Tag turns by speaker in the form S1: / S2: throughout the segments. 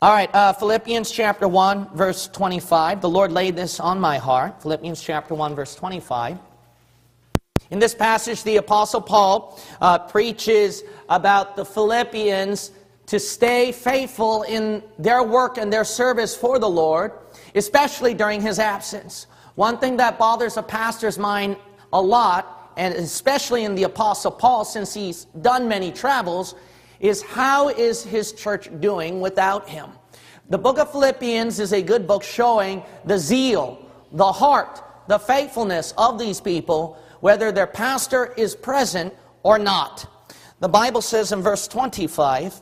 S1: All right, uh, Philippians chapter 1, verse 25. The Lord laid this on my heart. Philippians chapter 1, verse 25. In this passage, the Apostle Paul uh, preaches about the Philippians to stay faithful in their work and their service for the Lord, especially during his absence. One thing that bothers a pastor's mind a lot, and especially in the Apostle Paul, since he's done many travels, is how is his church doing without him? The book of Philippians is a good book showing the zeal, the heart, the faithfulness of these people, whether their pastor is present or not. The Bible says in verse 25,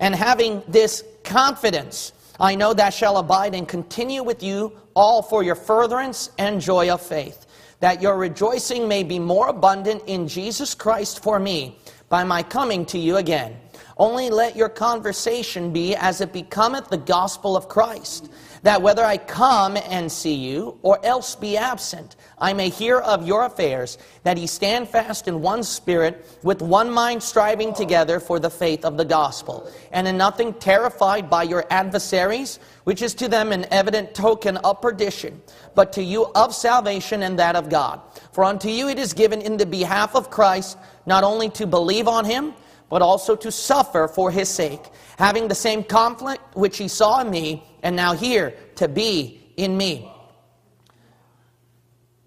S1: and having this confidence, I know that shall abide and continue with you all for your furtherance and joy of faith, that your rejoicing may be more abundant in Jesus Christ for me by my coming to you again. Only let your conversation be as it becometh the gospel of Christ, that whether I come and see you, or else be absent, I may hear of your affairs, that ye stand fast in one spirit, with one mind striving together for the faith of the gospel, and in nothing terrified by your adversaries, which is to them an evident token of perdition, but to you of salvation and that of God. For unto you it is given in the behalf of Christ, not only to believe on him, but also to suffer for his sake, having the same conflict which he saw in me, and now hear to be in me.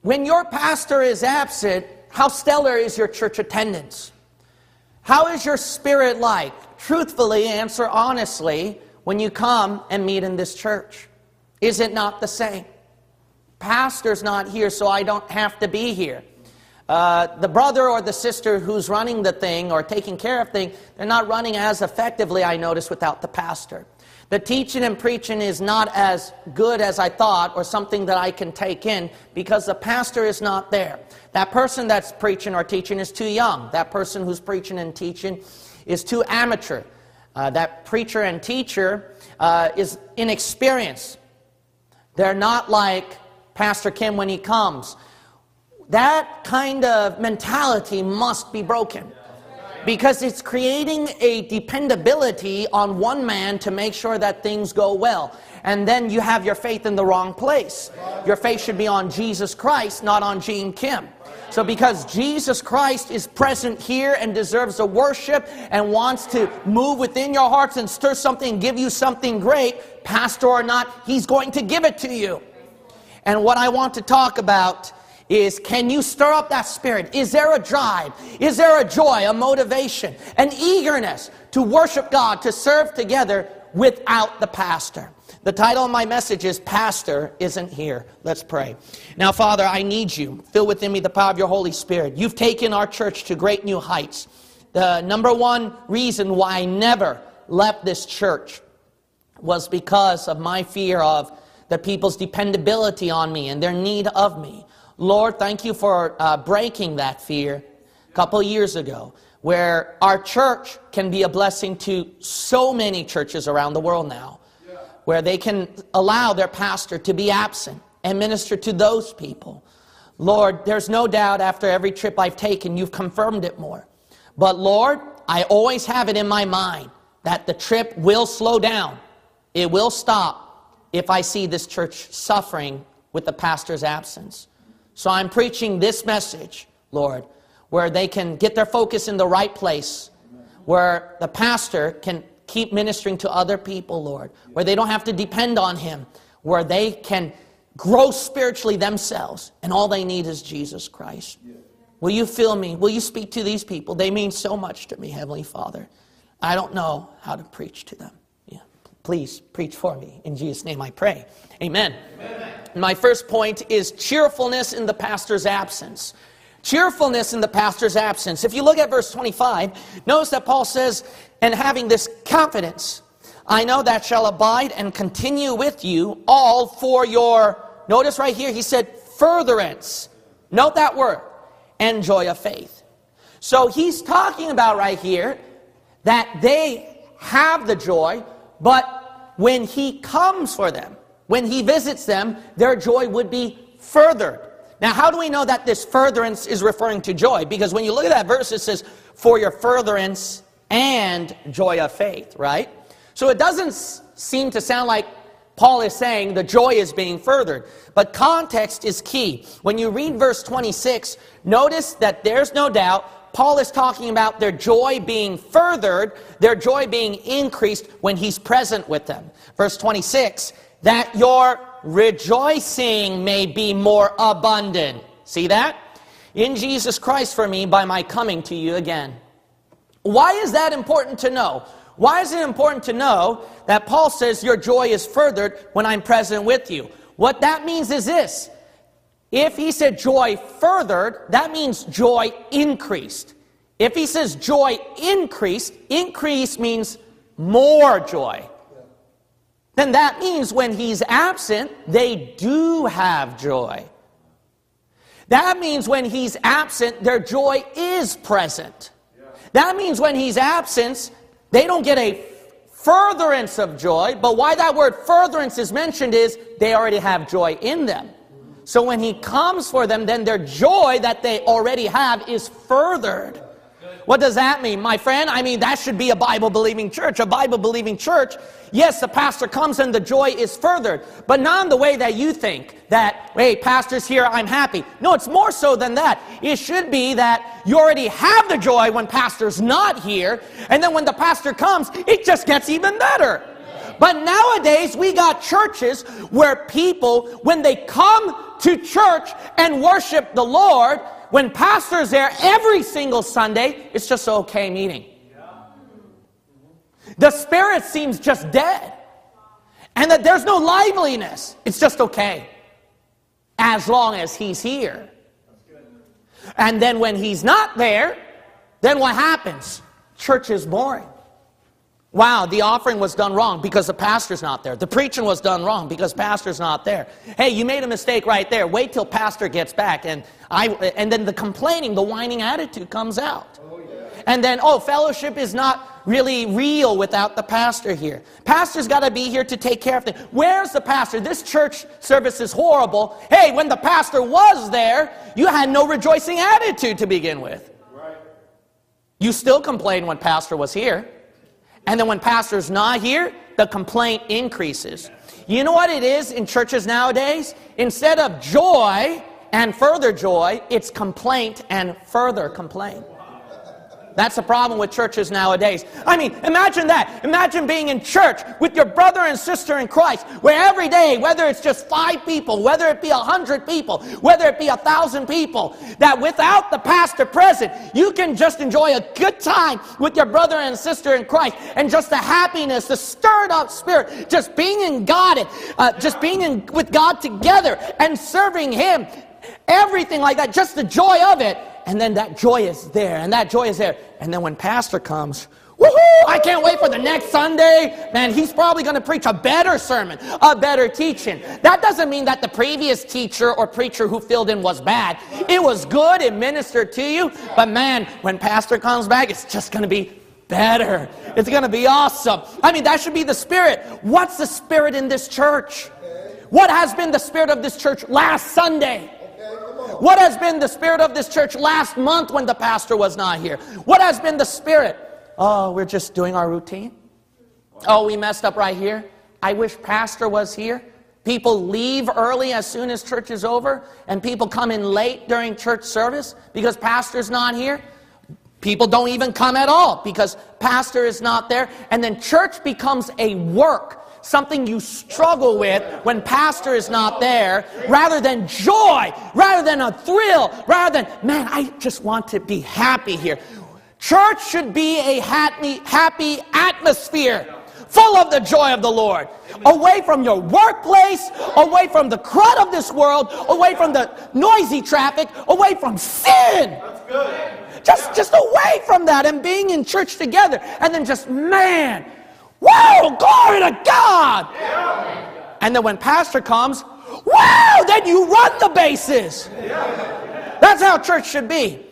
S1: When your pastor is absent, how stellar is your church attendance? How is your spirit like? Truthfully, answer honestly when you come and meet in this church. Is it not the same? Pastor's not here, so I don't have to be here. Uh, the brother or the sister who's running the thing or taking care of thing, they're not running as effectively, I notice, without the pastor. The teaching and preaching is not as good as I thought or something that I can take in because the pastor is not there. That person that's preaching or teaching is too young. That person who's preaching and teaching is too amateur. Uh, that preacher and teacher uh, is inexperienced. They're not like Pastor Kim when he comes. That kind of mentality must be broken because it's creating a dependability on one man to make sure that things go well. And then you have your faith in the wrong place. Your faith should be on Jesus Christ, not on Gene Kim. So, because Jesus Christ is present here and deserves the worship and wants to move within your hearts and stir something and give you something great, pastor or not, he's going to give it to you. And what I want to talk about is can you stir up that spirit? Is there a drive? Is there a joy, a motivation, an eagerness to worship God, to serve together without the pastor? The title of my message is Pastor Isn't Here. Let's pray. Now, Father, I need you. Fill within me the power of your Holy Spirit. You've taken our church to great new heights. The number one reason why I never left this church was because of my fear of the people's dependability on me and their need of me. Lord, thank you for uh, breaking that fear a couple years ago, where our church can be a blessing to so many churches around the world now, where they can allow their pastor to be absent and minister to those people. Lord, there's no doubt after every trip I've taken, you've confirmed it more. But Lord, I always have it in my mind that the trip will slow down. It will stop if I see this church suffering with the pastor's absence. So I'm preaching this message, Lord, where they can get their focus in the right place, where the pastor can keep ministering to other people, Lord, where they don't have to depend on him, where they can grow spiritually themselves, and all they need is Jesus Christ. Will you fill me? Will you speak to these people? They mean so much to me, Heavenly Father. I don't know how to preach to them. Please preach for me. In Jesus' name I pray. Amen. Amen. My first point is cheerfulness in the pastor's absence. Cheerfulness in the pastor's absence. If you look at verse 25, notice that Paul says, and having this confidence, I know that shall abide and continue with you all for your, notice right here, he said, furtherance. Note that word, and joy of faith. So he's talking about right here that they have the joy, but when he comes for them, when he visits them, their joy would be furthered. Now, how do we know that this furtherance is referring to joy? Because when you look at that verse, it says, for your furtherance and joy of faith, right? So it doesn't seem to sound like Paul is saying the joy is being furthered. But context is key. When you read verse 26, notice that there's no doubt Paul is talking about their joy being furthered, their joy being increased when he's present with them. Verse 26, that your rejoicing may be more abundant. See that? In Jesus Christ for me by my coming to you again. Why is that important to know? Why is it important to know that Paul says your joy is furthered when I'm present with you? What that means is this. If he said joy furthered, that means joy increased. If he says joy increased, increase means more joy. Then that means when he's absent, they do have joy. That means when he's absent, their joy is present. That means when he's absent, they don't get a furtherance of joy, but why that word furtherance is mentioned is they already have joy in them. So when he comes for them, then their joy that they already have is furthered. What does that mean, my friend? I mean, that should be a Bible believing church. A Bible believing church, yes, the pastor comes and the joy is furthered, but not in the way that you think that, hey, pastor's here, I'm happy. No, it's more so than that. It should be that you already have the joy when pastor's not here, and then when the pastor comes, it just gets even better. But nowadays, we got churches where people, when they come to church and worship the Lord, when pastor's there every single Sunday, it's just an okay meeting. The spirit seems just dead. And that there's no liveliness. It's just okay. As long as he's here. And then when he's not there, then what happens? Church is boring. Wow, the offering was done wrong because the pastor's not there. The preaching was done wrong because pastor's not there. Hey, you made a mistake right there. Wait till pastor gets back. And, I, and then the complaining, the whining attitude comes out. Oh, and then, oh, fellowship is not really real without the pastor here. Pastor's got to be here to take care of things. Where's the pastor? This church service is horrible. Hey, when the pastor was there, you had no rejoicing attitude to begin with. Right. You still complained when pastor was here. And then when pastor's not here, the complaint increases. You know what it is in churches nowadays? Instead of joy and further joy, it's complaint and further complaint. That's the problem with churches nowadays. I mean, imagine that. Imagine being in church with your brother and sister in Christ, where every day, whether it's just five people, whether it be a hundred people, whether it be a thousand people, that without the pastor present, you can just enjoy a good time with your brother and sister in Christ, and just the happiness, the stirred up spirit, just being in God, uh, just being in, with God together and serving Him, everything like that, just the joy of it and then that joy is there, and that joy is there. And then when pastor comes, woohoo, I can't wait for the next Sunday. Man, he's probably going to preach a better sermon, a better teaching. That doesn't mean that the previous teacher or preacher who filled in was bad. It was good, it ministered to you, but man, when pastor comes back, it's just going to be better. It's going to be awesome. I mean, that should be the spirit. What's the spirit in this church? What has been the spirit of this church last Sunday? What has been the spirit of this church last month when the pastor was not here? What has been the spirit? Oh, we're just doing our routine. Oh, we messed up right here. I wish pastor was here. People leave early as soon as church is over, and people come in late during church service because pastor's not here. People don't even come at all because pastor is not there. And then church becomes a work something you struggle with when pastor is not there, rather than joy, rather than a thrill, rather than, man, I just want to be happy here. Church should be a happy, happy atmosphere full of the joy of the Lord. Away from your workplace, away from the crud of this world, away from the noisy traffic, away from sin. Just, just away from that and being in church together. And then just, man, Whoa, glory to God. And then when pastor comes, wow, then you run the bases. That's how church should be.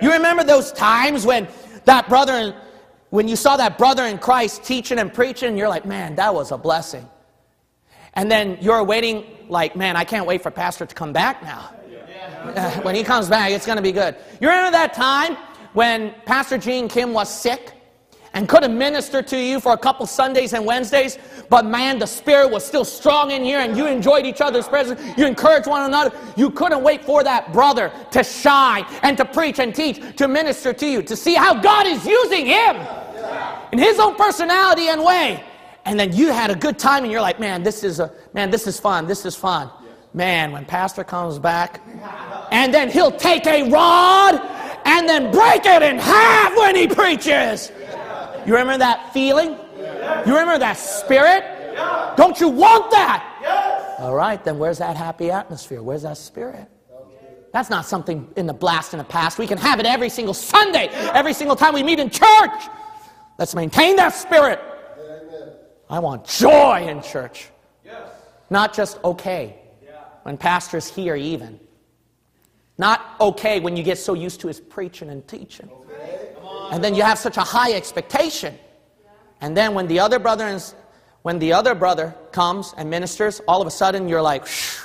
S1: You remember those times when that brother, when you saw that brother in Christ teaching and preaching, and you're like, man, that was a blessing. And then you're waiting, like, man, I can't wait for pastor to come back now. when he comes back, it's going to be good. You remember that time when Pastor Gene Kim was sick? And couldn't minister to you for a couple Sundays and Wednesdays, but man, the Spirit was still strong in here and you enjoyed each other's presence, you encouraged one another, you couldn't wait for that brother to shine and to preach and teach, to minister to you, to see how God is using him in his own personality and way. And then you had a good time and you're like, man, this is a man, this is fun, this is fun. Man, when Pastor comes back, and then he'll take a rod and then break it in half when he preaches. You remember that feeling? You remember that spirit? Don't you want that? All right, then where's that happy atmosphere? Where's that spirit? That's not something in the blast in the past. We can have it every single Sunday, every single time we meet in church. Let's maintain that spirit. I want joy in church. Not just okay when pastor's here, even. Not okay when you get so used to his preaching and teaching. And then you have such a high expectation. And then when the other brother and, when the other brother comes and ministers, all of a sudden you're like, Shh.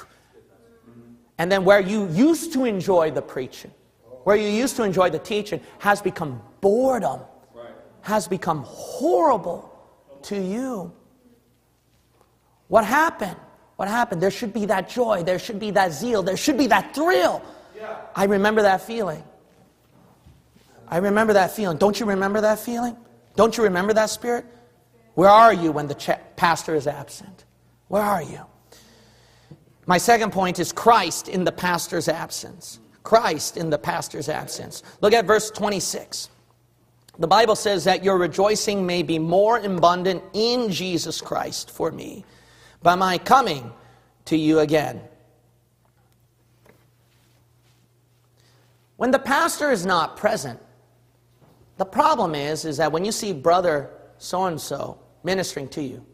S1: and then where you used to enjoy the preaching, where you used to enjoy the teaching, has become boredom, has become horrible to you. What happened? What happened? There should be that joy, there should be that zeal, there should be that thrill. I remember that feeling. I remember that feeling. Don't you remember that feeling? Don't you remember that spirit? Where are you when the pastor is absent? Where are you? My second point is Christ in the pastor's absence. Christ in the pastor's absence. Look at verse 26. The Bible says that your rejoicing may be more abundant in Jesus Christ for me by my coming to you again. When the pastor is not present, the problem is, is that when you see brother so and so ministering to you,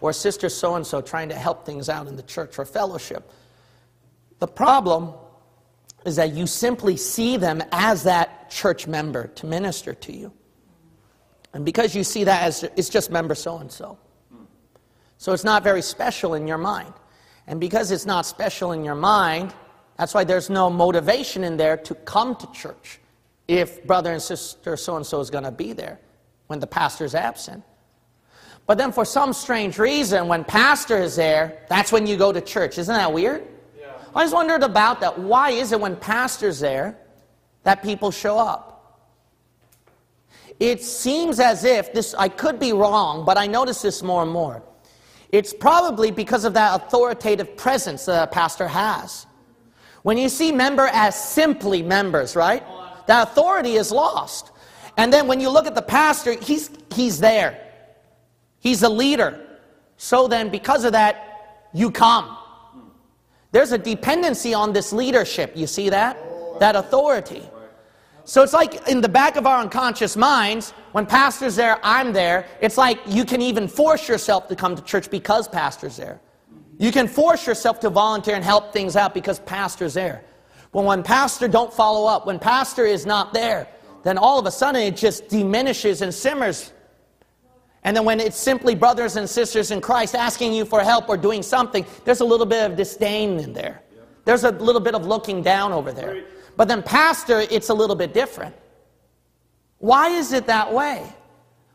S1: or sister so and so trying to help things out in the church or fellowship, the problem is that you simply see them as that church member to minister to you. And because you see that as it's just member so and so. So it's not very special in your mind. And because it's not special in your mind, that's why there's no motivation in there to come to church if brother and sister so and so is going to be there when the pastor is absent. But then, for some strange reason, when pastor is there, that's when you go to church. Isn't that weird? Yeah. I just wondered about that. Why is it when pastor's there that people show up? It seems as if this, I could be wrong, but I notice this more and more. It's probably because of that authoritative presence that a pastor has. When you see member as simply members, right? Oh, That authority is lost. And then when you look at the pastor, he's, he's there. He's a leader. So then, because of that, you come. There's a dependency on this leadership. You see that? That authority. So it's like in the back of our unconscious minds, when pastor's there, I'm there. It's like you can even force yourself to come to church because pastor's there. You can force yourself to volunteer and help things out because pastor's there. But when pastor don't follow up, when pastor is not there, then all of a sudden it just diminishes and simmers. And then when it's simply brothers and sisters in Christ asking you for help or doing something, there's a little bit of disdain in there. There's a little bit of looking down over there. But then pastor, it's a little bit different. Why is it that way?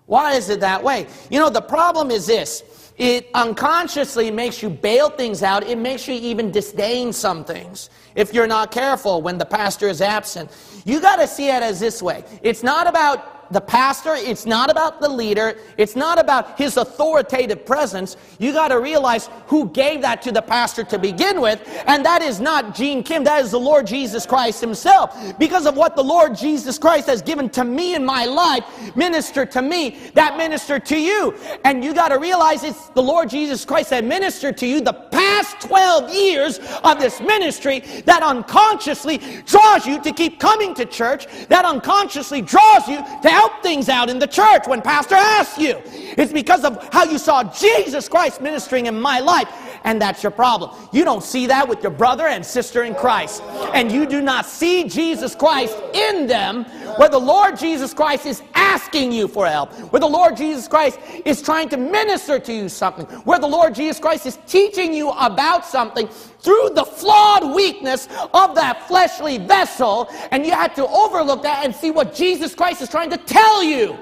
S1: Why is it that way? You know, the problem is this it unconsciously makes you bail things out. It makes you even disdain some things if you're not careful when the pastor is absent. You got to see it as this way. It's not about the pastor, it's not about the leader, it's not about his authoritative presence. You got to realize who gave that to the pastor to begin with, and that is not Gene Kim, that is the Lord Jesus Christ himself. Because of what the Lord Jesus Christ has given to me in my life, minister to me, that minister to you. And you got to realize it's the Lord Jesus Christ that ministered to you the past 12 years of this ministry that unconsciously draws you to keep coming to church, that unconsciously draws you to help things out in the church when pastor asks you. It's because of how you saw Jesus Christ ministering in my life. And that's your problem. You don't see that with your brother and sister in Christ. And you do not see Jesus Christ in them where the Lord Jesus Christ is asking you for help, where the Lord Jesus Christ is trying to minister to you something, where the Lord Jesus Christ is teaching you about something through the flawed weakness of that fleshly vessel, and you have to overlook that and see what Jesus Christ is trying to tell you.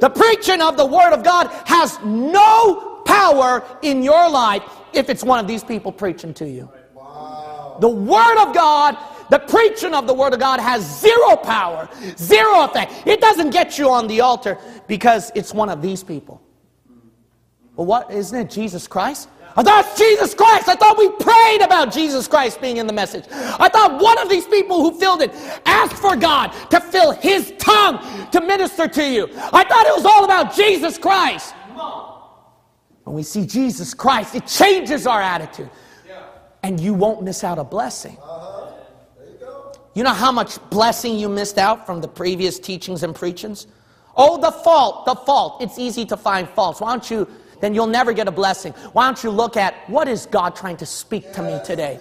S1: The preaching of the Word of God has no power in your life if it's one of these people preaching to you. The Word of God, the preaching of the Word of God has zero power, zero effect. It doesn't get you on the altar because it's one of these people. Well, what isn't it Jesus Christ? I thought Jesus Christ. I thought we prayed about Jesus Christ being in the message. I thought one of these people who filled it asked for God to fill his tongue to minister to you. I thought it was all about Jesus Christ. When we see Jesus Christ, it changes our attitude. And you won't miss out a blessing. You know how much blessing you missed out from the previous teachings and preachings? Oh, the fault, the fault. It's easy to find faults. Why don't you then you'll never get a blessing. Why don't you look at what is God trying to speak to me today?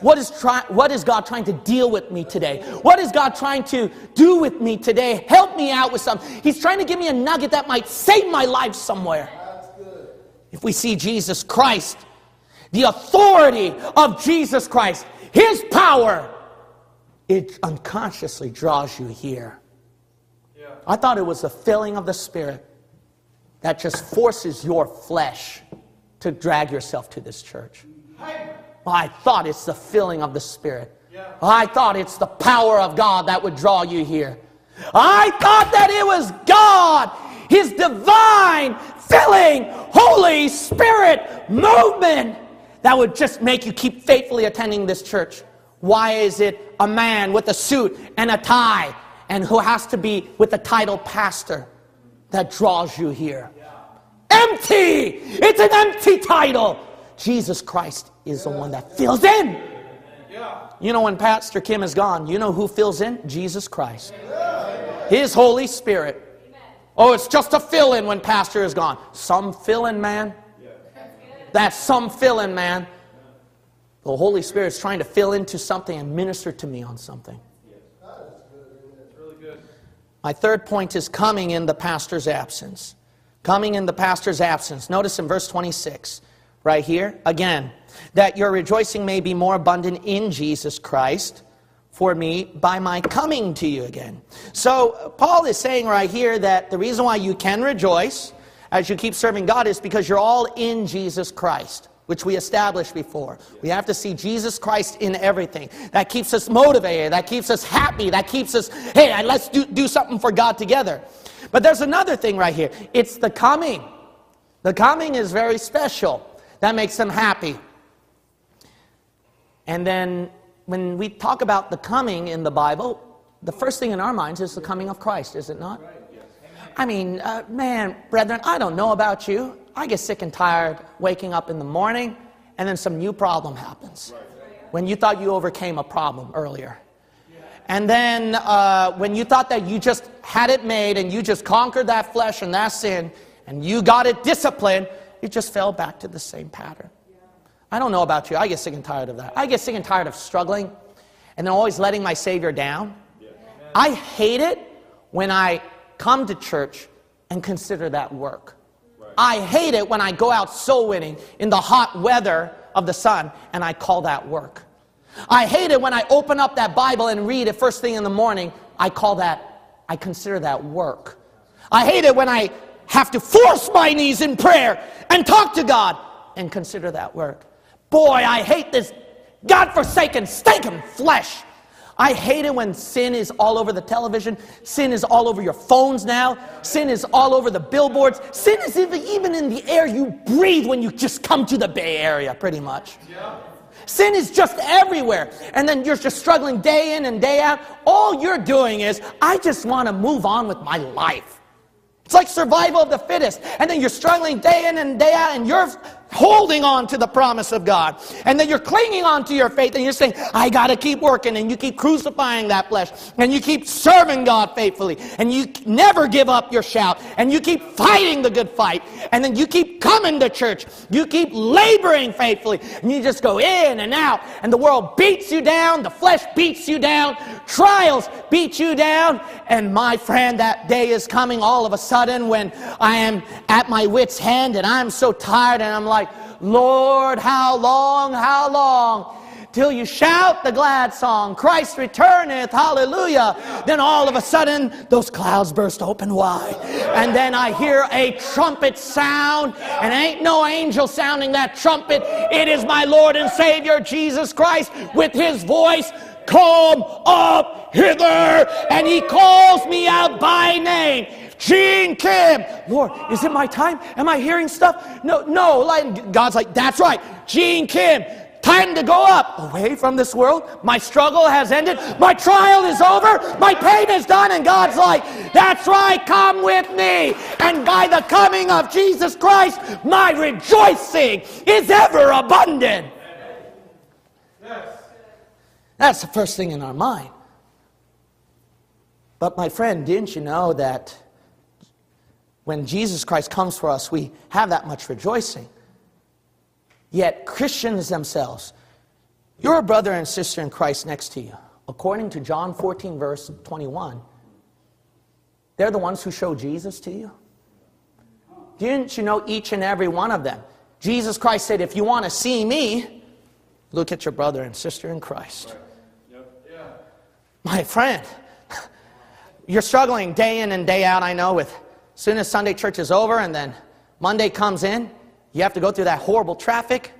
S1: What is, try, what is God trying to deal with me today? What is God trying to do with me today? Help me out with something. He's trying to give me a nugget that might save my life somewhere. If we see Jesus Christ, the authority of Jesus Christ, His power, it unconsciously draws you here. I thought it was the filling of the Spirit that just forces your flesh to drag yourself to this church. I thought it's the filling of the Spirit. I thought it's the power of God that would draw you here. I thought that it was God, His divine, filling, Holy Spirit movement that would just make you keep faithfully attending this church. Why is it a man with a suit and a tie and who has to be with the title pastor? that draws you here. Empty! It's an empty title. Jesus Christ is the one that fills in. You know, when Pastor Kim is gone, you know who fills in? Jesus Christ. His Holy Spirit. Oh, it's just a fill in when Pastor is gone. Some fill in man. That's some fill in man. The Holy Spirit is trying to fill into something and minister to me on something. My third point is coming in the pastor's absence. Coming in the pastor's absence. Notice in verse 26, right here, again, that your rejoicing may be more abundant in Jesus Christ for me by my coming to you again. So, Paul is saying right here that the reason why you can rejoice as you keep serving God is because you're all in Jesus Christ which we established before. We have to see Jesus Christ in everything. That keeps us motivated. That keeps us happy. That keeps us, hey, let's do, do something for God together. But there's another thing right here it's the coming. The coming is very special. That makes them happy. And then when we talk about the coming in the Bible, the first thing in our minds is the coming of Christ, is it not? I mean, uh, man, brethren, I don't know about you. I get sick and tired waking up in the morning and then some new problem happens when you thought you overcame a problem earlier. And then uh, when you thought that you just had it made and you just conquered that flesh and that sin and you got it disciplined, you just fell back to the same pattern. I don't know about you. I get sick and tired of that. I get sick and tired of struggling and then always letting my Savior down. I hate it when I come to church and consider that work. I hate it when I go out soul winning in the hot weather of the sun and I call that work. I hate it when I open up that Bible and read it first thing in the morning. I call that, I consider that work. I hate it when I have to force my knees in prayer and talk to God and consider that work. Boy, I hate this God-forsaken, stinking flesh I hate it when sin is all over the television. Sin is all over your phones now. Sin is all over the billboards. Sin is even in the air you breathe when you just come to the Bay Area, pretty much. Sin is just everywhere. And then you're just struggling day in and day out. All you're doing is, I just want to move on with my life. It's like survival of the fittest. And then you're struggling day in and day out, and you're holding on to the promise of God. And then you're clinging on to your faith and you're saying, I got to keep working. And you keep crucifying that flesh. And you keep serving God faithfully. And you never give up your shout. And you keep fighting the good fight. And then you keep coming to church. You keep laboring faithfully. And you just go in and out. And the world beats you down. The flesh beats you down. Trials beat you down. And my friend, that day is coming all of a sudden when I am at my wit's end and I'm so tired and I'm like, like, Lord, how long, how long till you shout the glad song, Christ returneth, hallelujah. Then all of a sudden, those clouds burst open wide. And then I hear a trumpet sound, and ain't no angel sounding that trumpet. It is my Lord and Savior Jesus Christ with his voice Come up hither. And he calls me out by name. Gene Kim. Lord, is it my time? Am I hearing stuff? No, no. Like, God's like, that's right. Gene Kim. Time to go up away from this world. My struggle has ended. My trial is over. My pain is done. And God's like, that's right. Come with me. And by the coming of Jesus Christ, my rejoicing is ever abundant. That's the first thing in our mind. But my friend, didn't you know that when Jesus Christ comes for us, we have that much rejoicing? Yet Christians themselves, your brother and sister in Christ next to you, according to John 14, verse 21, they're the ones who show Jesus to you. Didn't you know each and every one of them? Jesus Christ said, If you want to see me, look at your brother and sister in Christ. My friend, you're struggling day in and day out, I know, with soon as Sunday church is over and then Monday comes in, you have to go through that horrible traffic,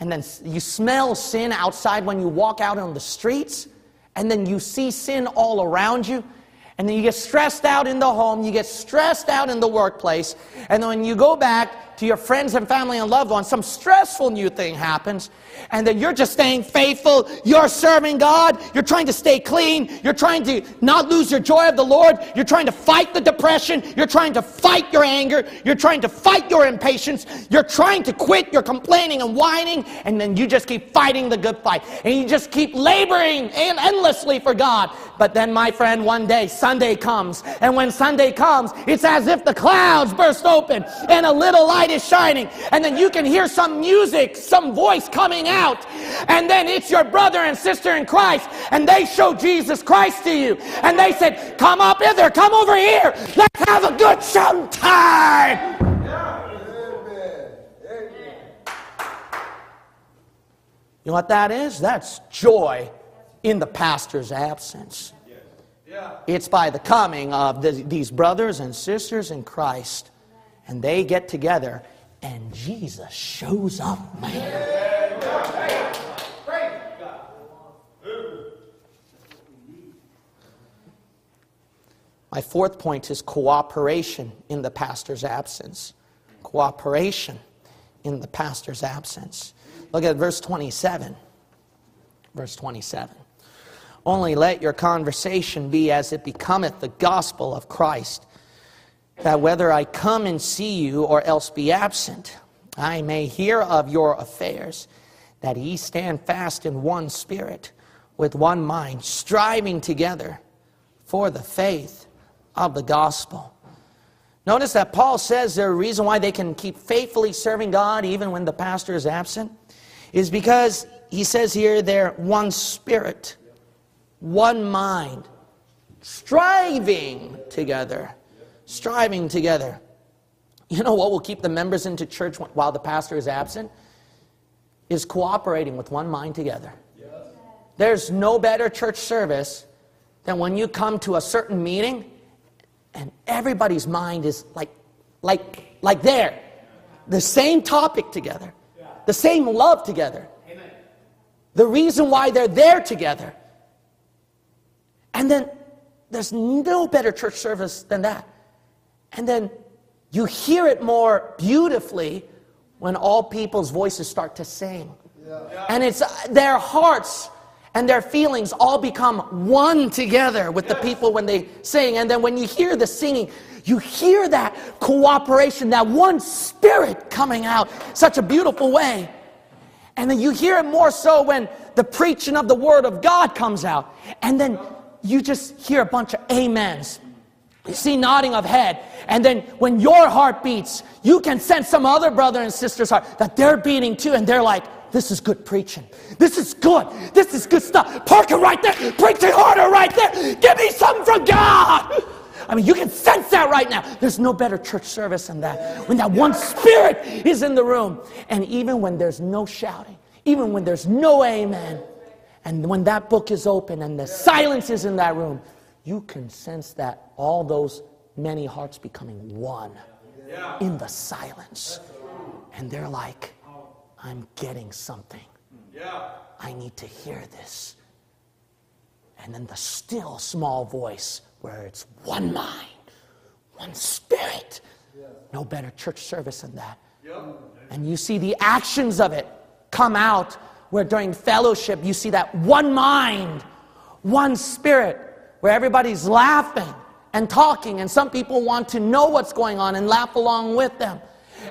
S1: and then you smell sin outside when you walk out on the streets, and then you see sin all around you, and then you get stressed out in the home, you get stressed out in the workplace, and then when you go back to your friends and family and loved ones, some stressful new thing happens, and then you're just staying faithful. You're serving God. You're trying to stay clean. You're trying to not lose your joy of the Lord. You're trying to fight the depression. You're trying to fight your anger. You're trying to fight your impatience. You're trying to quit your complaining and whining, and then you just keep fighting the good fight. And you just keep laboring endlessly for God. But then, my friend, one day, Sunday comes. And when Sunday comes, it's as if the clouds burst open and a little light is shining. And then you can hear some music, some voice coming out. And then it's your brother and sister in Christ. And they show Jesus Christ to you. And they said, Come up hither, come over here. Let's have a good show time. You know what that is? That's joy in the pastor's absence. It's by the coming of the, these brothers and sisters in Christ, and they get together, and Jesus shows up, man. My fourth point is cooperation in the pastor's absence. Cooperation in the pastor's absence. Look at verse 27. Verse 27. Only let your conversation be as it becometh the gospel of Christ, that whether I come and see you or else be absent, I may hear of your affairs, that ye stand fast in one spirit, with one mind, striving together for the faith of the gospel. Notice that Paul says the reason why they can keep faithfully serving God even when the pastor is absent is because he says here they're one spirit one mind, striving together. Striving together. You know what will keep the members into church while the pastor is absent? Is cooperating with one mind together. There's no better church service than when you come to a certain meeting and everybody's mind is like, like, like there. The same topic together, the same love together. The reason why they're there together and then there's no better church service than that. And then you hear it more beautifully when all people's voices start to sing. Yeah. And it's uh, their hearts and their feelings all become one together with yes. the people when they sing. And then when you hear the singing, you hear that cooperation, that one spirit coming out such a beautiful way. And then you hear it more so when the preaching of the word of God comes out. And then you just hear a bunch of amens. You see nodding of head. And then when your heart beats, you can sense some other brother and sister's heart that they're beating too. And they're like, this is good preaching. This is good. This is good stuff. Park it right there. Preach it harder right there. Give me something from God. I mean, you can sense that right now. There's no better church service than that. When that one spirit is in the room. And even when there's no shouting, even when there's no amen. And when that book is open and the silence is in that room, you can sense that all those many hearts becoming one in the silence. And they're like, I'm getting something. I need to hear this. And then the still small voice where it's one mind, one spirit. No better church service than that. And you see the actions of it come out where during fellowship you see that one mind, one spirit, where everybody's laughing and talking, and some people want to know what's going on and laugh along with them.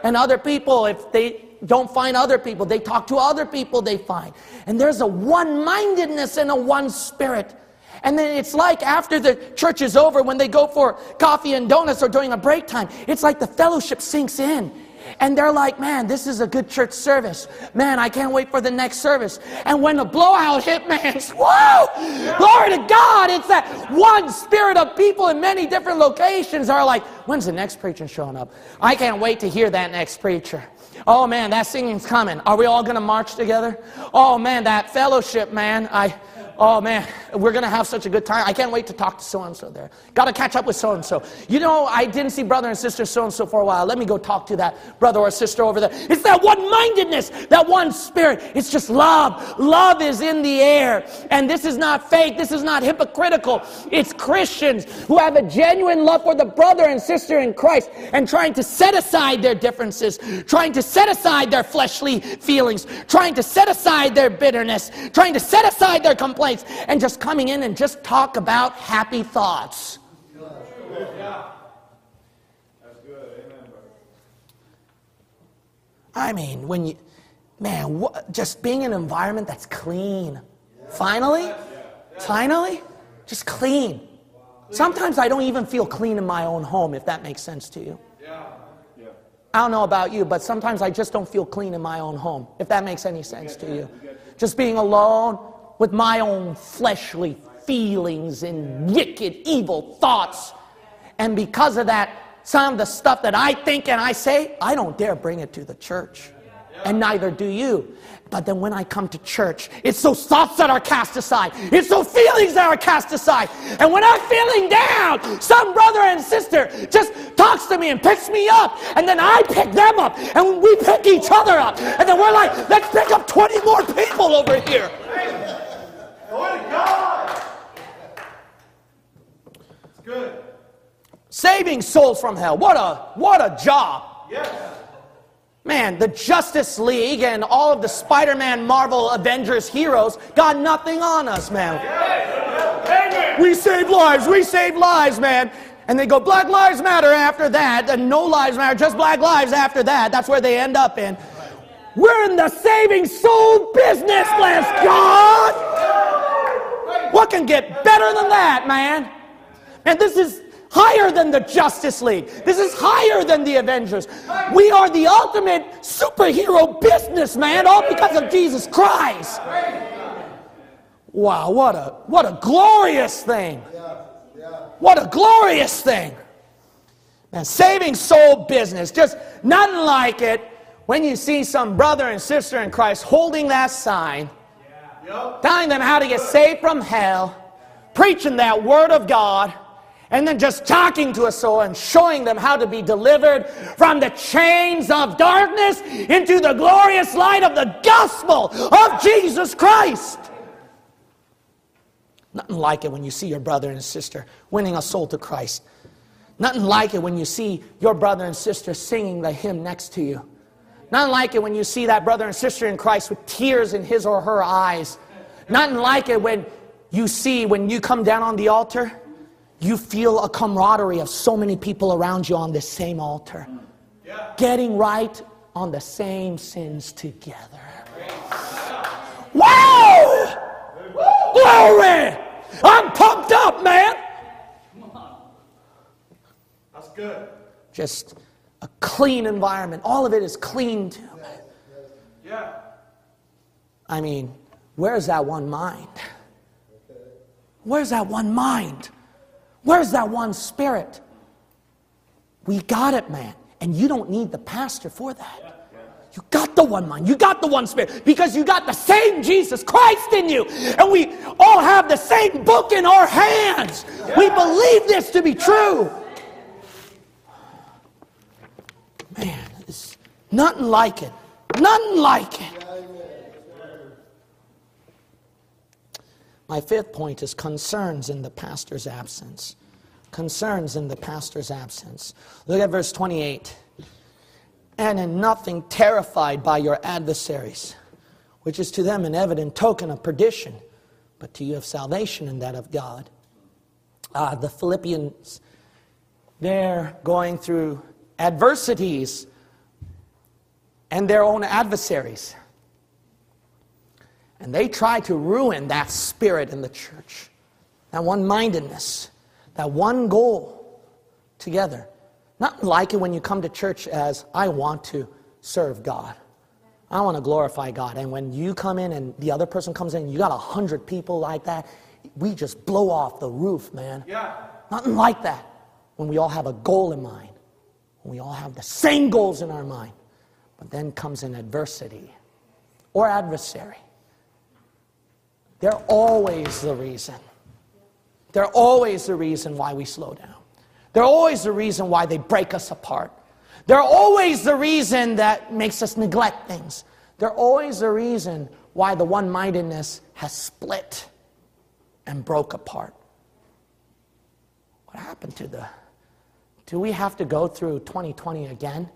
S1: And other people, if they don't find other people, they talk to other people they find. And there's a one mindedness and a one spirit. And then it's like after the church is over, when they go for coffee and donuts or during a break time, it's like the fellowship sinks in. And they're like, man, this is a good church service. Man, I can't wait for the next service. And when the blowout hit, man, whoa! Glory to God! It's that one spirit of people in many different locations are like, when's the next preacher showing up? I can't wait to hear that next preacher. Oh man, that singing's coming. Are we all to march together? Oh man, that fellowship, man. I Oh man, we're going to have such a good time. I can't wait to talk to so and so there. Got to catch up with so and so. You know, I didn't see brother and sister so and so for a while. Let me go talk to that brother or sister over there. It's that one mindedness, that one spirit. It's just love. Love is in the air. And this is not fake, this is not hypocritical. It's Christians who have a genuine love for the brother and sister in Christ and trying to set aside their differences, trying to set aside their fleshly feelings, trying to set aside their bitterness, trying to set aside their complaints place and just coming in and just talk about happy thoughts. I mean, when you, man, what, just being in an environment that's clean. Finally, finally, just clean. Sometimes I don't even feel clean in my own home, if that makes sense to you. I don't know about you, but sometimes I just don't feel clean in my own home, if that makes any sense to you. Just being alone, with my own fleshly feelings and wicked, evil thoughts. And because of that, some of the stuff that I think and I say, I don't dare bring it to the church. And neither do you. But then when I come to church, it's those thoughts that are cast aside. It's those feelings that are cast aside. And when I'm feeling down, some brother and sister just talks to me and picks me up. And then I pick them up. And we pick each other up. And then we're like, let's pick up 20 more people over here. Glory to God. It's good. Saving souls from hell. What a what a job. Yes. Man, the Justice League and all of the Spider Man, Marvel, Avengers heroes got nothing on us, man. Yes. We save lives, we save lives, man. And they go, Black Lives Matter after that, and no lives matter, just black lives after that. That's where they end up in. We're in the saving soul business, bless God. What can get better than that, man? And this is higher than the Justice League. This is higher than the Avengers. We are the ultimate superhero businessman, all because of Jesus Christ. Wow, what a what a glorious thing. What a glorious thing. Man, saving soul business, just nothing like it when you see some brother and sister in Christ holding that sign telling them how to get saved from hell, preaching that word of God, and then just talking to a soul and showing them how to be delivered from the chains of darkness into the glorious light of the gospel of Jesus Christ. Nothing like it when you see your brother and sister winning a soul to Christ. Nothing like it when you see your brother and sister singing the hymn next to you. Nothing like it when you see that brother and sister in Christ with tears in his or her eyes. Nothing like it when you see, when you come down on the altar, you feel a camaraderie of so many people around you on the same altar. Getting right on the same sins together. Wow! Glory! I'm pumped up, man! That's good. Just clean environment. All of it is clean too. Yeah. I mean, where's that one mind? Where's that one mind? Where's that one spirit? We got it, man. And you don't need the pastor for that. You got the one mind. You got the one spirit because you got the same Jesus Christ in you. And we all have the same book in our hands. We believe this to be true. Man, it's nothing like it. Nothing like it. My fifth point is concerns in the pastor's absence. Concerns in the pastor's absence. Look at verse 28 and in nothing terrified by your adversaries, which is to them an evident token of perdition, but to you of salvation and that of God. Uh, the Philippians, they're going through adversities and their own adversaries. And they try to ruin that spirit in the church, that one mindedness, that one goal together. Not like it when you come to church as, I want to serve God. I want to glorify God. And when you come in and the other person comes in, you got a hundred people like that, we just blow off the roof, man. Yeah. Nothing like that. When we all have a goal in mind, when we all have the same goals in our mind. But then comes an adversity or adversary. They're always the reason. They're always the reason why we slow down. They're always the reason why they break us apart. They're always the reason that makes us neglect things. They're always the reason why the one mindedness has split and broke apart. What happened to the. Do we have to go through 2020 again?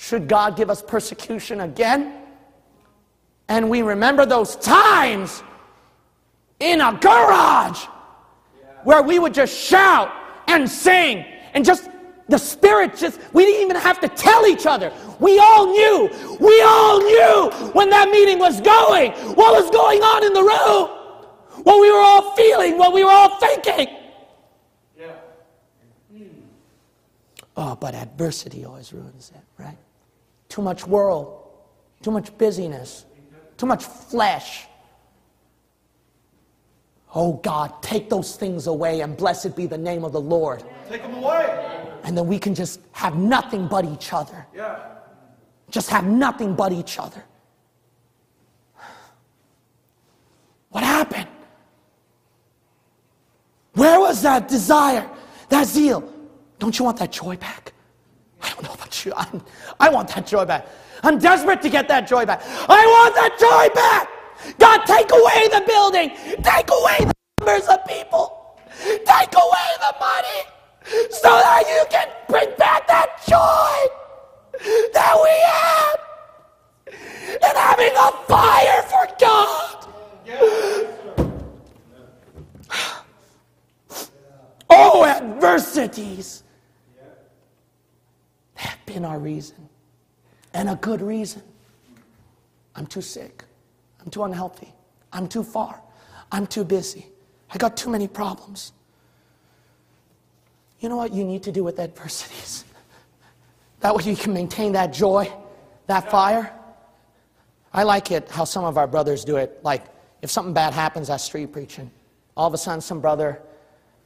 S1: Should God give us persecution again? And we remember those times in a garage where we would just shout and sing and just the spirit just we didn't even have to tell each other. We all knew. We all knew when that meeting was going what was going on in the room what we were all feeling what we were all thinking. Yeah. Hmm. oh but adversity always ruins it right too much world too much busyness too much flesh Oh God, take those things away and blessed be the name of the Lord.
S2: Take them away.
S1: And then we can just have nothing but each other. Yeah. Just have nothing but each other. What happened? Where was that desire, that zeal? Don't you want that joy back? I'm, I want that joy back. I'm desperate to get that joy back. I want that joy back. God, take away the building. Take away the numbers of people. Take away the money so that you can bring back that joy that we have and having a fire for God. Oh, adversities been our reason and a good reason. I'm too sick. I'm too unhealthy. I'm too far. I'm too busy. I got too many problems. You know what you need to do with adversities? That way you can maintain that joy, that fire. I like it how some of our brothers do it. Like, if something bad happens at street preaching, all of a sudden some brother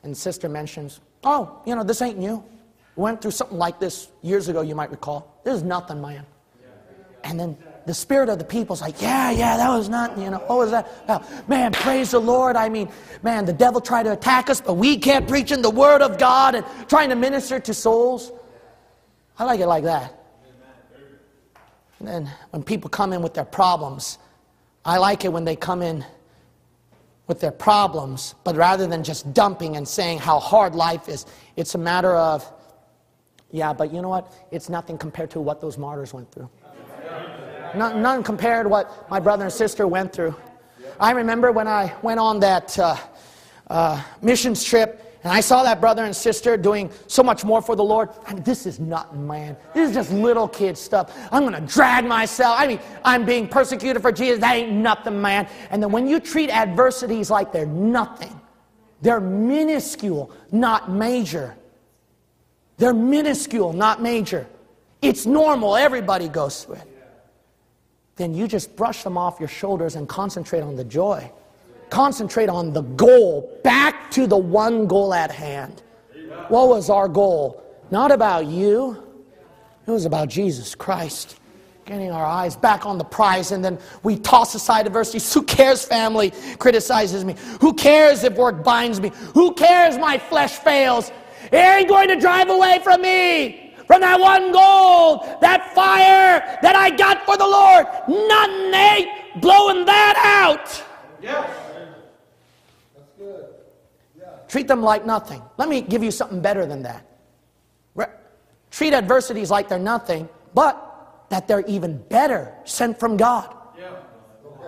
S1: and sister mentions, Oh, you know, this ain't new. We went through something like this years ago, you might recall. This is nothing, man. And then the spirit of the people's like, yeah, yeah, that was not, you know, what was that? Oh, man, praise the Lord. I mean, man, the devil tried to attack us, but we kept preaching the word of God and trying to minister to souls. I like it like that. And then when people come in with their problems, I like it when they come in with their problems, but rather than just dumping and saying how hard life is, it's a matter of, yeah, but you know what? It's nothing compared to what those martyrs went through. None, none compared what my brother and sister went through. I remember when I went on that uh, uh, missions trip and I saw that brother and sister doing so much more for the Lord. I mean, this is nothing, man. This is just little kid stuff. I'm going to drag myself. I mean, I'm being persecuted for Jesus. That ain't nothing, man. And then when you treat adversities like they're nothing, they're minuscule, not major. They're minuscule, not major. It's normal. Everybody goes through it then you just brush them off your shoulders and concentrate on the joy. Concentrate on the goal, back to the one goal at hand. What was our goal? Not about you, It was about Jesus Christ. Getting our eyes back on the prize, and then we toss aside adversity. Who cares, family criticizes me? Who cares if work binds me? Who cares my flesh fails? It ain't going to drive away from me, from that one goal, that fire that I got for the Lord. Nothing ain't blowing that out. Yes. That's good. Yeah. Treat them like nothing. Let me give you something better than that. Treat adversities like they're nothing, but that they're even better, sent from God. Yeah.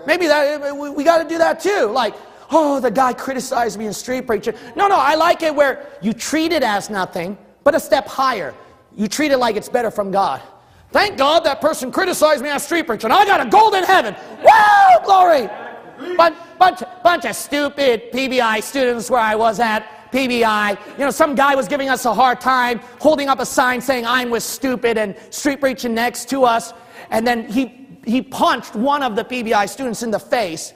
S1: Maybe that we, we got to do that too. Like, oh, the guy criticized me in street preaching. No, no, I like it where you treat it as nothing, but a step higher. You treat it like it's better from God. Thank God that person criticized me on street preaching. I got a golden heaven. Woo, glory. Bunch, bunch, bunch of stupid PBI students where I was at PBI. You know, some guy was giving us a hard time, holding up a sign saying I'm with stupid and street preaching next to us. And then he, he punched one of the PBI students in the face.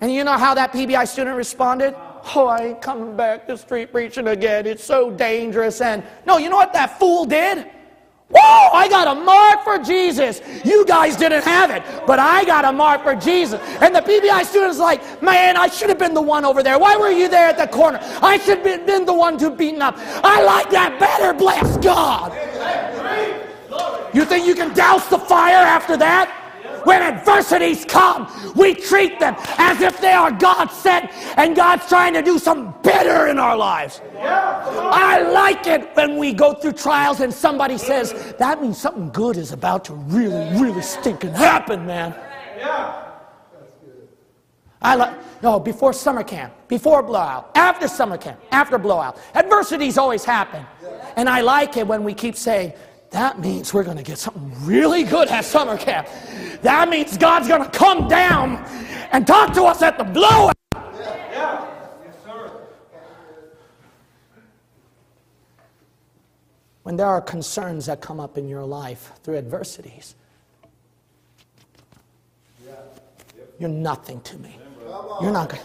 S1: And you know how that PBI student responded? Oh, I ain't coming back to street preaching again. It's so dangerous. And no, you know what that fool did? Whoa, I got a mark for Jesus. You guys didn't have it, but I got a mark for Jesus. And the PBI student's like, man, I should have been the one over there. Why were you there at the corner? I should have been the one to beaten up. I like that better, bless God. You think you can douse the fire after that? When adversities come, we treat them as if they are God sent and God's trying to do something better in our lives. I like it when we go through trials and somebody says, that means something good is about to really, really stinking happen, man. I like, no, before summer camp, before blowout, after summer camp, after blowout. Adversities always happen. And I like it when we keep saying, that means we're going to get something really good at summer camp. That means God's going to come down and talk to us at the blowout. Yeah. Yes, sir. When there are concerns that come up in your life through adversities, you're nothing to me. You're not going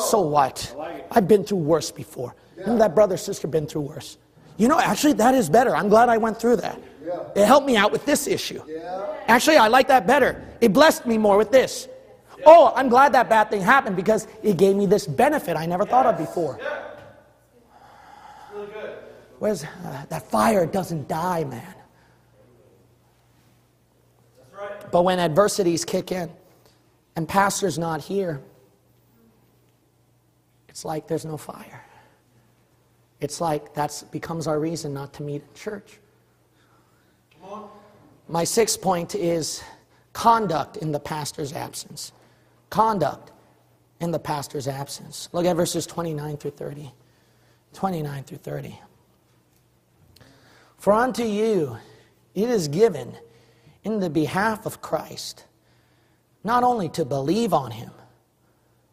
S1: So what? I've been through worse before. You know that brother, sister been through worse. You know, actually, that is better. I'm glad I went through that. Yeah. It helped me out with this issue. Yeah. Actually, I like that better. It blessed me more with this. Yeah. Oh, I'm glad that bad thing happened because it gave me this benefit I never yes. thought of before. Really good. Where's uh, that fire doesn't die, man. That's right. But when adversities kick in and pastor's not here, it's like there's no fire. It's like that becomes our reason not to meet in church. My sixth point is conduct in the pastor's absence. Conduct in the pastor's absence. Look at verses 29 through 30. 29 through 30. For unto you it is given in the behalf of Christ not only to believe on him,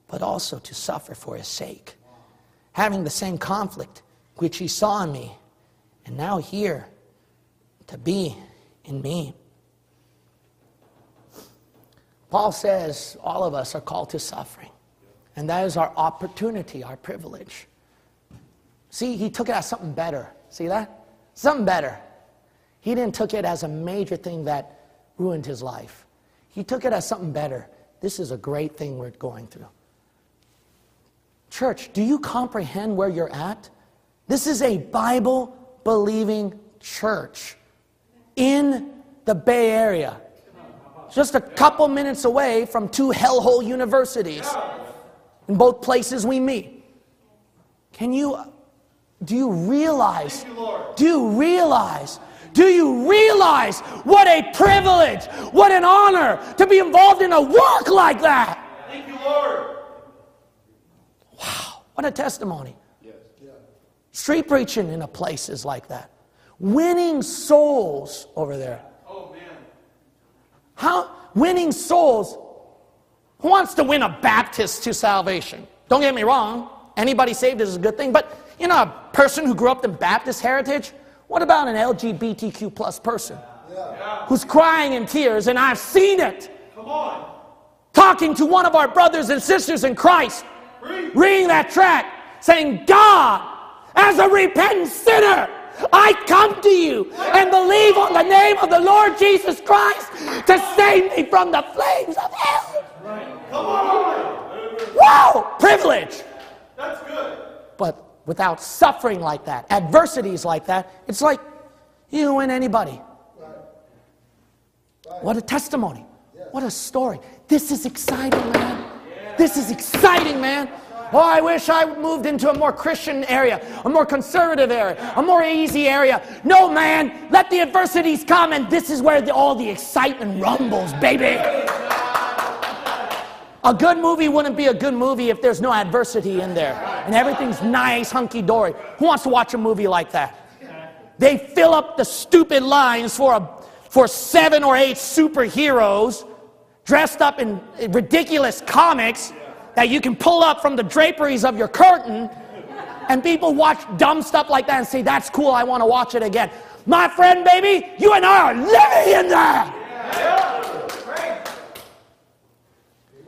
S1: but also to suffer for his sake, having the same conflict which he saw in me, and now hear to be in me. Paul says all of us are called to suffering, and that is our opportunity, our privilege. See, he took it as something better. See that? Something better. He didn't took it as a major thing that ruined his life. He took it as something better. This is a great thing we're going through. Church, do you comprehend where you're at? This is a Bible believing church in the Bay Area. Just a couple minutes away from two hellhole universities. In both places we meet. Can you, do you realize, do you realize, do you realize what a privilege, what an honor to be involved in a work like that? Thank you, Lord. Wow, what a testimony. Street preaching in a place is like that. Winning souls over there. Oh, man. How? Winning souls. Who wants to win a Baptist to salvation? Don't get me wrong. Anybody saved is a good thing. But, you know, a person who grew up in Baptist heritage, what about an LGBTQ plus person yeah. who's crying in tears? And I've seen it. Come on. Talking to one of our brothers and sisters in Christ, reading that track, saying, God, as a repentant sinner. I come to you and believe on the name of the Lord Jesus Christ to save me from the flames of hell. Come on. Wow, privilege.
S2: That's good.
S1: But without suffering like that, adversities like that, it's like you and anybody. What a testimony. What a story. This is exciting, man. This is exciting, man. Oh, I wish I moved into a more Christian area, a more conservative area, a more easy area. No, man, let the adversities come, and this is where the, all the excitement rumbles, baby. A good movie wouldn't be a good movie if there's no adversity in there and everything's nice, hunky dory. Who wants to watch a movie like that? They fill up the stupid lines for, a, for seven or eight superheroes dressed up in ridiculous comics that you can pull up from the draperies of your curtain, and people watch dumb stuff like that and say, That's cool, I want to watch it again. My friend, baby, you and I are living in that.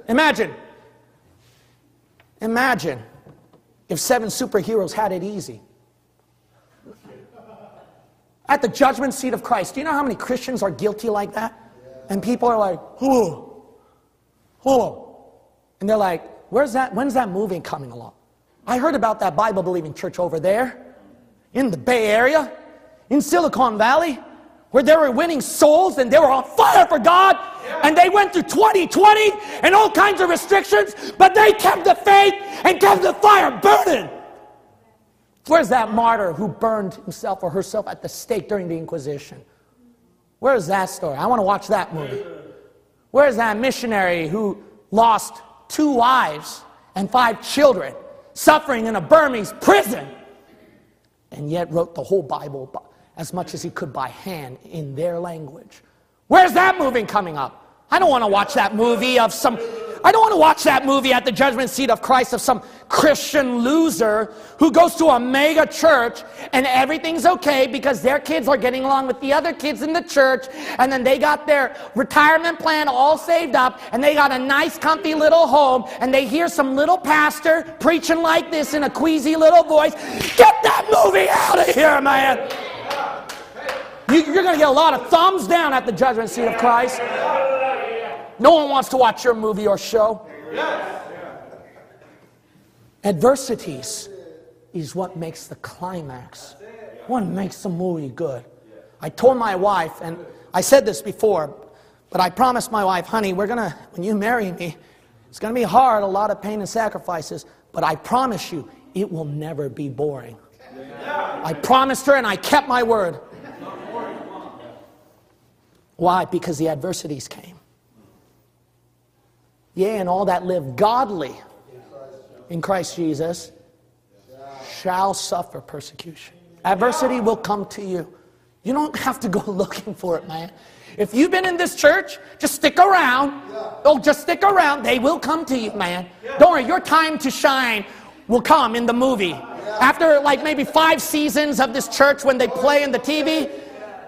S1: Imagine, imagine if seven superheroes had it easy. At the judgment seat of Christ, do you know how many Christians are guilty like that? And people are like, oh, oh. And they're like, where's that, when's that movie coming along? I heard about that Bible believing church over there in the Bay Area, in Silicon Valley, where they were winning souls and they were on fire for God. And they went through 2020 and all kinds of restrictions, but they kept the faith and kept the fire burning. Where's that martyr who burned himself or herself at the stake during the Inquisition? Where's that story? I want to watch that movie. Where's that missionary who lost two wives and five children, suffering in a Burmese prison, and yet wrote the whole Bible as much as he could by hand in their language? Where's that movie coming up? I don't want to watch that movie of some I don't want to watch that movie at the judgment seat of Christ of some Christian loser who goes to a mega church and everything's okay because their kids are getting along with the other kids in the church and then they got their retirement plan all saved up and they got a nice comfy little home and they hear some little pastor preaching like this in a queasy little voice. Get that movie out of here, man. You, are going to get a lot of thumbs down at the judgment seat of Christ. No one wants to watch your movie or show. Yes. Adversities is what makes the climax, what makes the movie good. I told my wife, and I said this before, but I promised my wife, honey, we're gonna, when you marry me, it's gonna be hard, a lot of pain and sacrifices, but I promise you, it will never be boring. I promised her and I kept my word. Why? Because the adversities came. Yea, and all that live godly in Christ Jesus shall suffer persecution. Adversity will come to you. You don't have to go looking for it, man. If you've been in this church, just stick around. Oh, just stick around. They will come to you, man. Don't worry, your time to shine will come in the movie. After like maybe five seasons of this church when they play in the TV,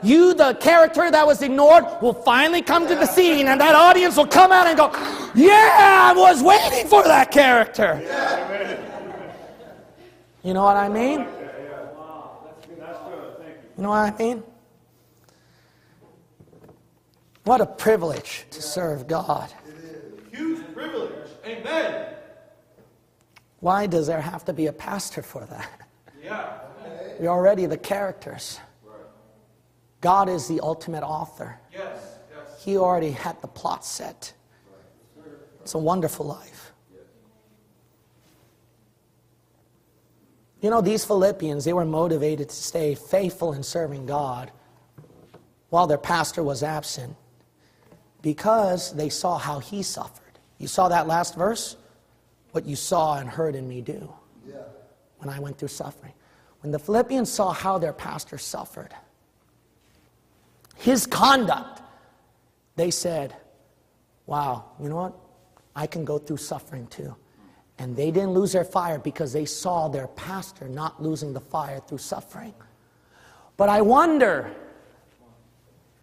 S1: you, the character that was ignored, will finally come to the scene, and that audience will come out and go, Yeah, I was waiting for that character. You know what I mean? You know what I mean? What a privilege to serve God. It is.
S2: Huge privilege. Amen.
S1: Why does there have to be a pastor for that?
S2: Yeah.
S1: We're already the characters. God is the ultimate author.
S2: Yes, yes.
S1: He already had the plot set. It's a wonderful life. You know, these Philippians, they were motivated to stay faithful in serving God while their pastor was absent because they saw how he suffered. You saw that last verse? What you saw and heard in me do when I went through suffering. When the Philippians saw how their pastor suffered, his conduct, they said, Wow, you know what? I can go through suffering too. And they didn't lose their fire because they saw their pastor not losing the fire through suffering. But I wonder,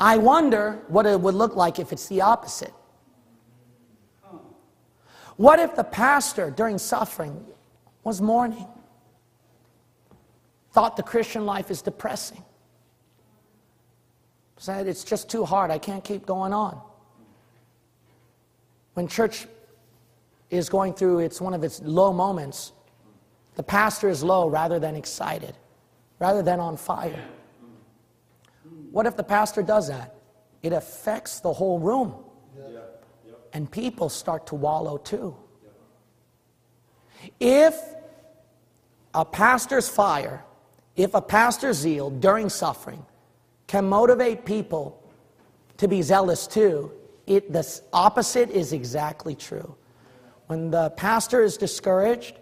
S1: I wonder what it would look like if it's the opposite. What if the pastor during suffering was mourning? thought the Christian life is depressing. Said it's just too hard. I can't keep going on. When church is going through it's one of its low moments, the pastor is low rather than excited, rather than on fire. What if the pastor does that? It affects the whole room. And people start to wallow too. If a pastor's fire, if a pastor's zeal during suffering can motivate people to be zealous too, it, the opposite is exactly true. When the pastor is discouraged,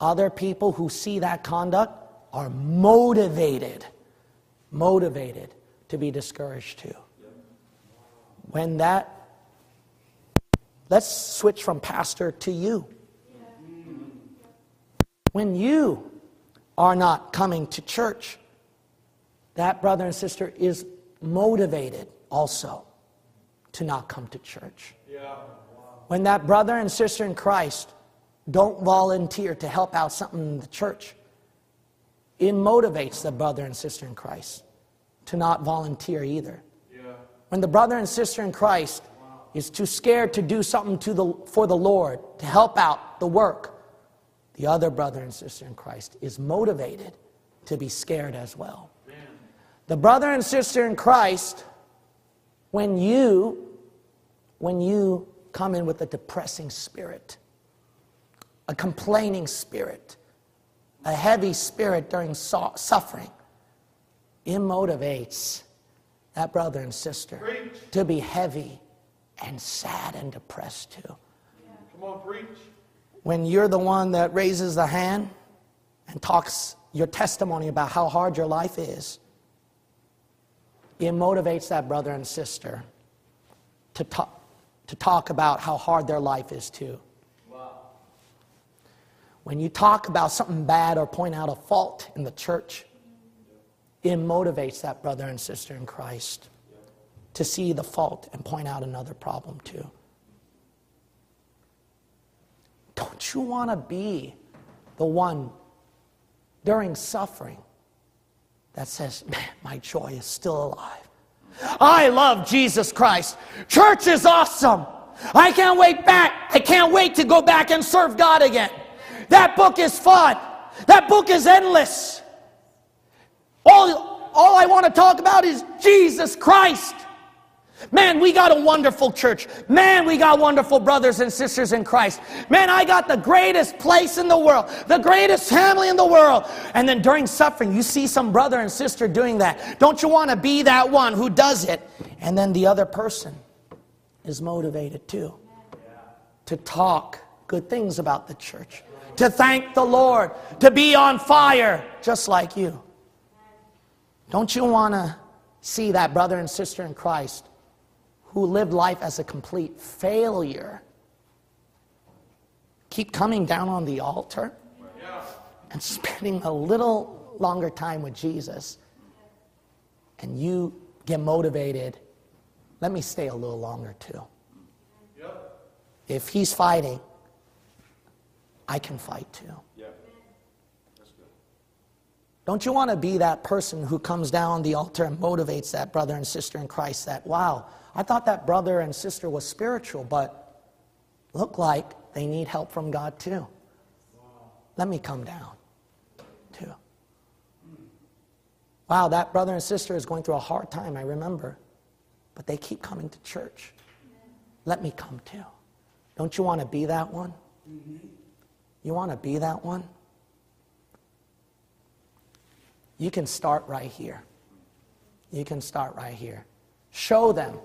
S1: other people who see that conduct are motivated, motivated to be discouraged too. When that, let's switch from pastor to you. When you are not coming to church, that brother and sister is motivated also to not come to church. Yeah. When that brother and sister in Christ don't volunteer to help out something in the church, it motivates the brother and sister in Christ to not volunteer either. Yeah. When the brother and sister in Christ wow. is too scared to do something to the, for the Lord, to help out the work, the other brother and sister in Christ is motivated to be scared as well. The brother and sister in Christ, when you, when you come in with a depressing spirit, a complaining spirit, a heavy spirit during suffering, it motivates that brother and sister preach. to be heavy and sad and depressed too.
S2: Yeah. Come on, preach.
S1: When you're the one that raises the hand and talks your testimony about how hard your life is, it motivates that brother and sister to talk, to talk about how hard their life is too. Wow. When you talk about something bad or point out a fault in the church, it motivates that brother and sister in Christ to see the fault and point out another problem too. Don't you want to be the one during suffering that says, Man, my joy is still alive? I love Jesus Christ. Church is awesome. I can't wait back. I can't wait to go back and serve God again. That book is fun. That book is endless. All, all I want to talk about is Jesus Christ. Man, we got a wonderful church. Man, we got wonderful brothers and sisters in Christ. Man, I got the greatest place in the world, the greatest family in the world. And then during suffering, you see some brother and sister doing that. Don't you want to be that one who does it? And then the other person is motivated too to talk good things about the church, to thank the Lord, to be on fire just like you. Don't you want to see that brother and sister in Christ who lived life as a complete failure keep coming down on the altar and spending a little longer time with Jesus, and you get motivated, let me stay a little longer too. If he's fighting, I can fight too. Don't you want to be that person who comes down the altar and motivates that brother and sister in Christ that, wow, I thought that brother and sister was spiritual, but look like they need help from God too. Let me come down too. Wow, that brother and sister is going through a hard time, I remember. But they keep coming to church. Let me come too. Don't you want to be that one? You want to be that one? You can start right here. You can start right here. Show them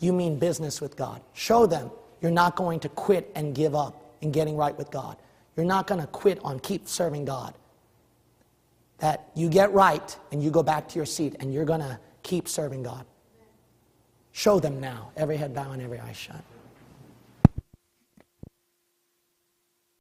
S1: you mean business with God. Show them you're not going to quit and give up in getting right with God. You're not going to quit on keep serving God. That you get right and you go back to your seat and you're going to keep serving God. Show them now. Every head bow and every eye shut.